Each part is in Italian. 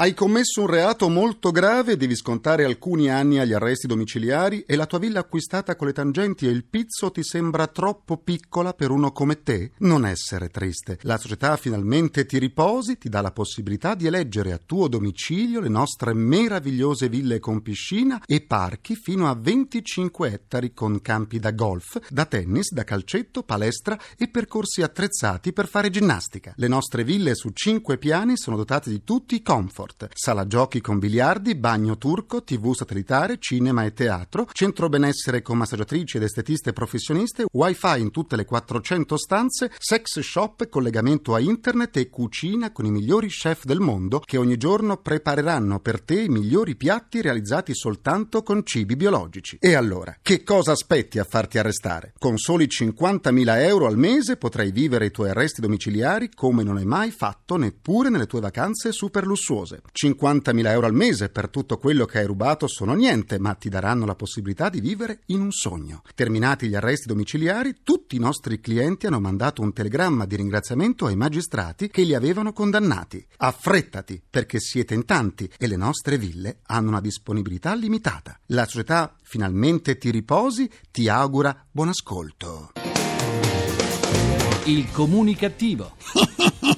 Hai commesso un reato molto grave devi scontare alcuni anni agli arresti domiciliari e la tua villa acquistata con le tangenti e il pizzo ti sembra troppo piccola per uno come te? Non essere triste. La società finalmente ti riposi, ti dà la possibilità di eleggere a tuo domicilio le nostre meravigliose ville con piscina e parchi fino a 25 ettari con campi da golf, da tennis, da calcetto, palestra e percorsi attrezzati per fare ginnastica. Le nostre ville su 5 piani sono dotate di tutti i comfort resort, sala giochi con biliardi, bagno turco, tv satellitare, cinema e teatro, centro benessere con massaggiatrici ed estetiste professioniste, wifi in tutte le 400 stanze, sex shop, collegamento a internet e cucina con i migliori chef del mondo che ogni giorno prepareranno per te i migliori piatti realizzati soltanto con cibi biologici. E allora, che cosa aspetti a farti arrestare? Con soli 50.000 euro al mese potrai vivere i tuoi arresti domiciliari come non hai mai fatto neppure nelle tue vacanze super lussuose. 50.000 euro al mese per tutto quello che hai rubato sono niente, ma ti daranno la possibilità di vivere in un sogno. Terminati gli arresti domiciliari, tutti i nostri clienti hanno mandato un telegramma di ringraziamento ai magistrati che li avevano condannati. Affrettati, perché siete in tanti e le nostre ville hanno una disponibilità limitata. La società finalmente ti riposi, ti augura buon ascolto. Il comunicativo.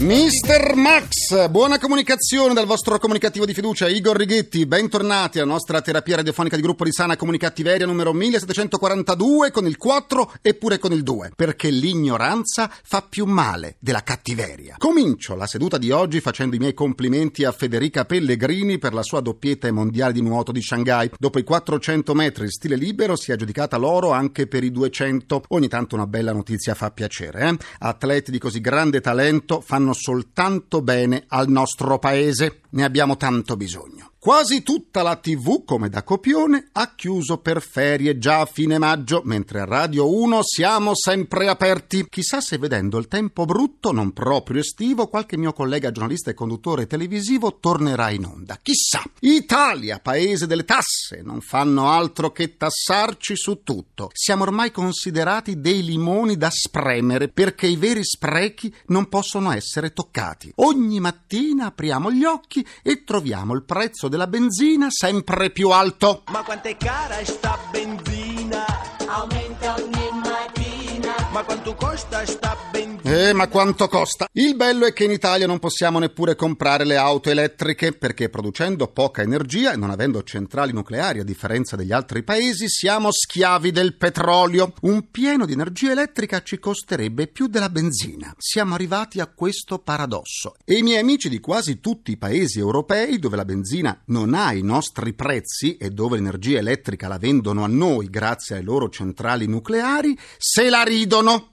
Mister Max, buona comunicazione dal vostro comunicativo di fiducia Igor Righetti, bentornati alla nostra terapia radiofonica di gruppo di sana comunicattiveria numero 1742 con il 4 e pure con il 2, perché l'ignoranza fa più male della cattiveria. Comincio la seduta di oggi facendo i miei complimenti a Federica Pellegrini per la sua doppietta ai mondiali di nuoto di Shanghai. Dopo i 400 metri stile libero si è aggiudicata l'oro anche per i 200. Ogni tanto una bella notizia fa piacere, eh? Atleti di così grande talento fanno fanno soltanto bene al nostro paese. Ne abbiamo tanto bisogno. Quasi tutta la TV, come da copione, ha chiuso per ferie già a fine maggio, mentre a Radio 1 siamo sempre aperti. Chissà se vedendo il tempo brutto, non proprio estivo, qualche mio collega giornalista e conduttore televisivo tornerà in onda. Chissà! Italia, paese delle tasse, non fanno altro che tassarci su tutto. Siamo ormai considerati dei limoni da spremere, perché i veri sprechi non possono essere toccati. Ogni mattina apriamo gli occhi e troviamo il prezzo della benzina sempre più alto. Ma quanto è cara sta costa sta benzina? Eh, ma quanto costa? Il bello è che in Italia non possiamo neppure comprare le auto elettriche perché producendo poca energia e non avendo centrali nucleari a differenza degli altri paesi siamo schiavi del petrolio. Un pieno di energia elettrica ci costerebbe più della benzina. Siamo arrivati a questo paradosso. E i miei amici di quasi tutti i paesi europei dove la benzina non ha i nostri prezzi e dove l'energia elettrica la vendono a noi grazie alle loro centrali nucleari, se la ridono.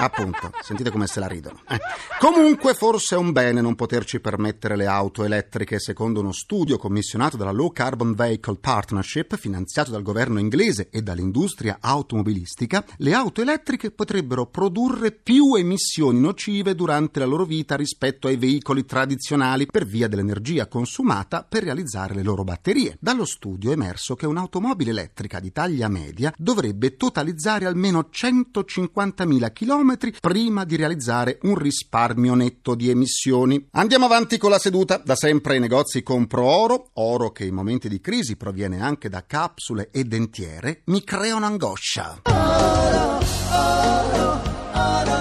Appunto, sentite come se la ridono. Eh. Comunque, forse è un bene non poterci permettere le auto elettriche, secondo uno studio commissionato dalla Low Carbon Vehicle Partnership, finanziato dal governo inglese e dall'industria automobilistica, le auto elettriche potrebbero produrre più emissioni nocive durante la loro vita rispetto ai veicoli tradizionali per via dell'energia consumata per realizzare le loro batterie. Dallo studio è emerso che un'automobile elettrica di taglia media dovrebbe totalizzare almeno 150.000 km prima di realizzare un risparmio netto di emissioni. Andiamo avanti con la seduta. Da sempre ai negozi compro oro, oro che in momenti di crisi proviene anche da capsule e dentiere, mi crea un'angoscia. Oro, oro, oro.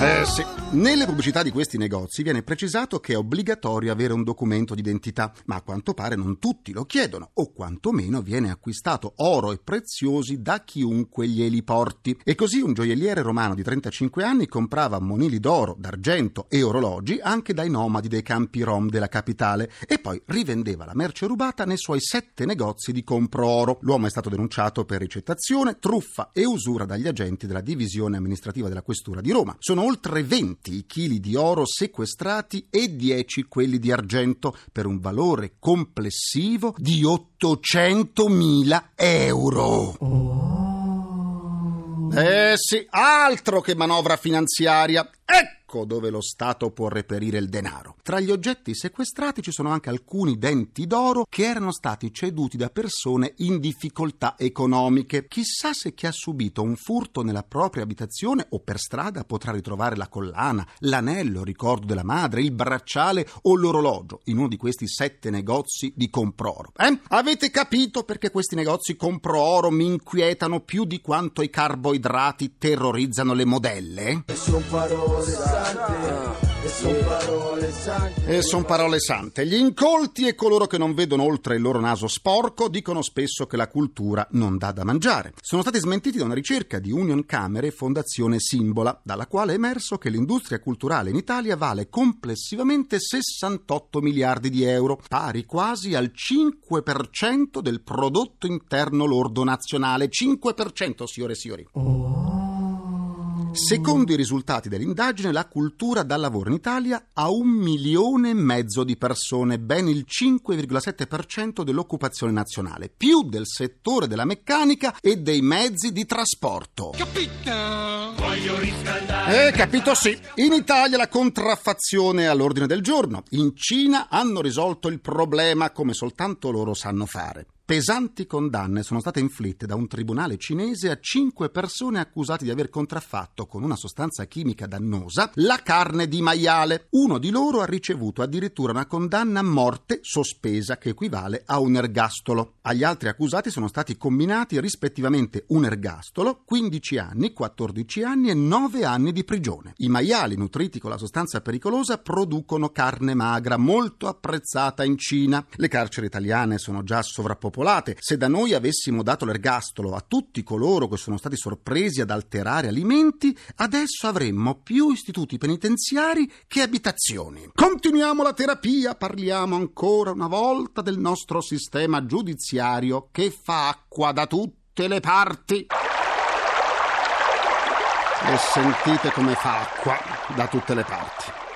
Eh sì. Nelle pubblicità di questi negozi viene precisato che è obbligatorio avere un documento d'identità, ma a quanto pare non tutti lo chiedono, o quantomeno viene acquistato oro e preziosi da chiunque glieli porti. E così un gioielliere romano di 35 anni comprava monili d'oro, d'argento e orologi anche dai nomadi dei campi rom della capitale e poi rivendeva la merce rubata nei suoi sette negozi di compro oro. L'uomo è stato denunciato per ricettazione, truffa e usura dagli agenti della divisione amministrativa della questura di Roma. Sono oltre 20 20 i chili di oro sequestrati e 10 quelli di argento per un valore complessivo di 800.000 euro. Oh. Eh sì, altro che manovra finanziaria. Ecco! Ecco dove lo Stato può reperire il denaro. Tra gli oggetti sequestrati ci sono anche alcuni denti d'oro che erano stati ceduti da persone in difficoltà economiche. Chissà se chi ha subito un furto nella propria abitazione o per strada potrà ritrovare la collana, l'anello, ricordo della madre, il bracciale o l'orologio in uno di questi sette negozi di compro-oro. Eh? Avete capito perché questi negozi compro-oro mi inquietano più di quanto i carboidrati terrorizzano le modelle? E son parole sante, e son parole sante. E sono parole sante. Gli incolti e coloro che non vedono oltre il loro naso sporco dicono spesso che la cultura non dà da mangiare. Sono stati smentiti da una ricerca di Union Camere e Fondazione Simbola, dalla quale è emerso che l'industria culturale in Italia vale complessivamente 68 miliardi di euro, pari quasi al 5% del prodotto interno lordo nazionale. 5%, signore e signori. Secondo i risultati dell'indagine, la cultura dà lavoro in Italia a un milione e mezzo di persone, ben il 5,7% dell'occupazione nazionale, più del settore della meccanica e dei mezzi di trasporto. Voglio riscaldare. Eh, capito sì. In Italia la contraffazione è all'ordine del giorno. In Cina hanno risolto il problema come soltanto loro sanno fare. Pesanti condanne sono state inflitte da un tribunale cinese a cinque persone accusate di aver contraffatto con una sostanza chimica dannosa la carne di maiale. Uno di loro ha ricevuto addirittura una condanna a morte sospesa che equivale a un ergastolo. Agli altri accusati sono stati combinati rispettivamente un ergastolo, 15 anni, 14 anni e 9 anni di prigione. I maiali nutriti con la sostanza pericolosa producono carne magra molto apprezzata in Cina. Le carceri italiane sono già sovrappopolate. Se da noi avessimo dato l'ergastolo a tutti coloro che sono stati sorpresi ad alterare alimenti, adesso avremmo più istituti penitenziari che abitazioni. Continuiamo la terapia, parliamo ancora una volta del nostro sistema giudiziario che fa acqua da tutte le parti. E sentite come fa acqua da tutte le parti.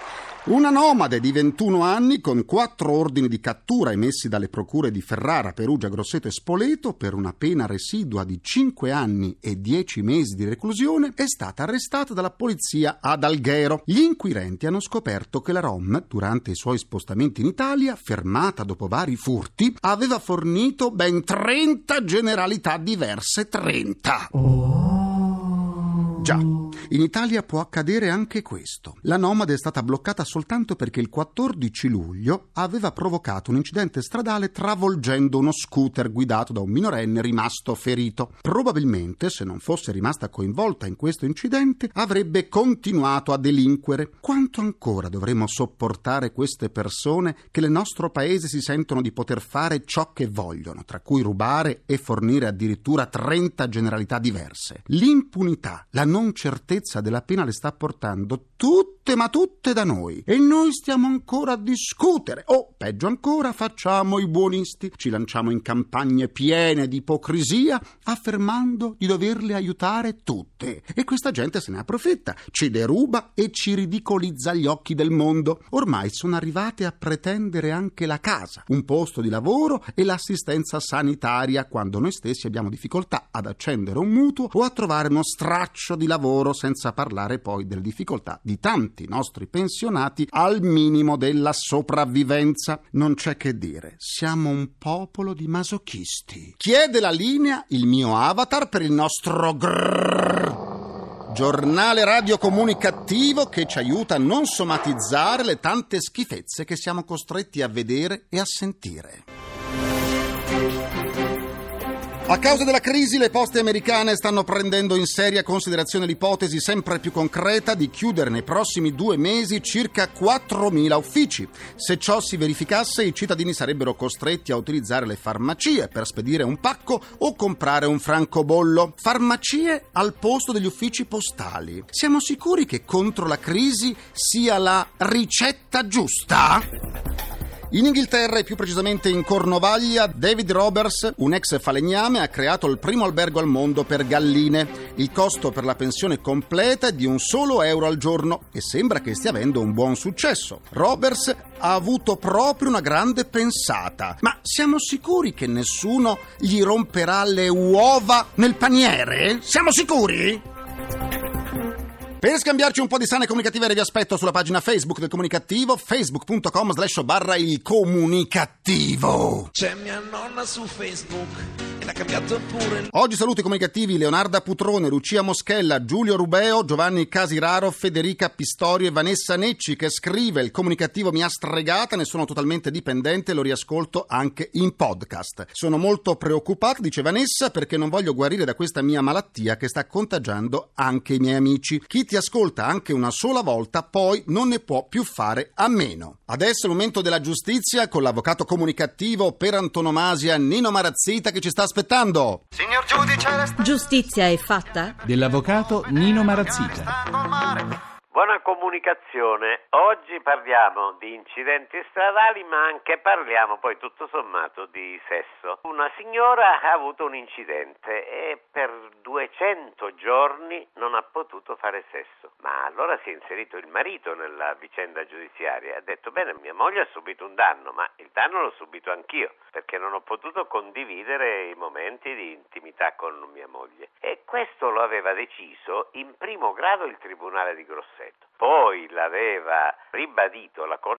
Una nomade di 21 anni con quattro ordini di cattura emessi dalle procure di Ferrara, Perugia, Grosseto e Spoleto per una pena residua di 5 anni e 10 mesi di reclusione è stata arrestata dalla polizia ad Alghero. Gli inquirenti hanno scoperto che la Rom, durante i suoi spostamenti in Italia, fermata dopo vari furti, aveva fornito ben 30 generalità diverse. 30! Già, in Italia può accadere anche questo. La nomade è stata bloccata soltanto perché il 14 luglio aveva provocato un incidente stradale travolgendo uno scooter guidato da un minorenne rimasto ferito. Probabilmente, se non fosse rimasta coinvolta in questo incidente, avrebbe continuato a delinquere. Quanto ancora dovremo sopportare queste persone che nel nostro paese si sentono di poter fare ciò che vogliono, tra cui rubare e fornire addirittura 30 generalità diverse? L'impunità, la non certezza della pena le sta portando tutte ma tutte da noi. E noi stiamo ancora a discutere. O peggio ancora facciamo i buonisti. Ci lanciamo in campagne piene di ipocrisia affermando di doverle aiutare tutte. E questa gente se ne approfitta ci deruba e ci ridicolizza agli occhi del mondo. Ormai sono arrivate a pretendere anche la casa un posto di lavoro e l'assistenza sanitaria quando noi stessi abbiamo difficoltà ad accendere un mutuo o a trovare uno straccio di lavoro senza parlare poi delle difficoltà di tanti nostri pensionati al minimo della sopravvivenza. Non c'è che dire, siamo un popolo di masochisti. Chiede la linea il mio avatar per il nostro grrrr. Giornale radio comunicativo che ci aiuta a non somatizzare le tante schifezze che siamo costretti a vedere e a sentire. A causa della crisi le poste americane stanno prendendo in seria considerazione l'ipotesi sempre più concreta di chiudere nei prossimi due mesi circa 4.000 uffici. Se ciò si verificasse i cittadini sarebbero costretti a utilizzare le farmacie per spedire un pacco o comprare un francobollo. Farmacie al posto degli uffici postali. Siamo sicuri che contro la crisi sia la ricetta giusta? In Inghilterra e più precisamente in Cornovaglia, David Roberts, un ex falegname, ha creato il primo albergo al mondo per galline. Il costo per la pensione completa è di un solo euro al giorno e sembra che stia avendo un buon successo. Roberts ha avuto proprio una grande pensata. Ma siamo sicuri che nessuno gli romperà le uova nel paniere? Siamo sicuri? Per scambiarci un po' di sane comunicative vi aspetto sulla pagina Facebook del Comunicativo, facebook.com slash barra il comunicativo. C'è mia nonna su Facebook l'ha cambiato pure Oggi saluto i comunicativi Leonarda Putrone, Lucia Moschella, Giulio Rubeo, Giovanni Casiraro, Federica Pistorio e Vanessa Necci che scrive il comunicativo mi ha stregata, ne sono totalmente dipendente, lo riascolto anche in podcast. Sono molto preoccupata, dice Vanessa, perché non voglio guarire da questa mia malattia che sta contagiando anche i miei amici. Chi ti ascolta anche una sola volta poi non ne può più fare a meno. Adesso è il momento della giustizia con l'avvocato comunicativo per antonomasia Nino Marazzita che ci sta aspettando. Signor giudice, resta Giustizia è fatta? Dell'avvocato Nino Marazzita. Buona comunicazione. Oggi parliamo di incidenti stradali, ma anche parliamo poi tutto sommato di sesso. Una signora ha avuto un incidente e per 200 giorni non ha potuto fare sesso. Ma allora si è inserito il marito nella vicenda giudiziaria e ha detto bene, mia moglie ha subito un danno, ma il danno l'ho subito anch'io, perché non ho potuto condividere i momenti di intimità con mia moglie. E questo lo aveva deciso in primo grado il Tribunale di Grosseto. Poi l'aveva ribadito la Corte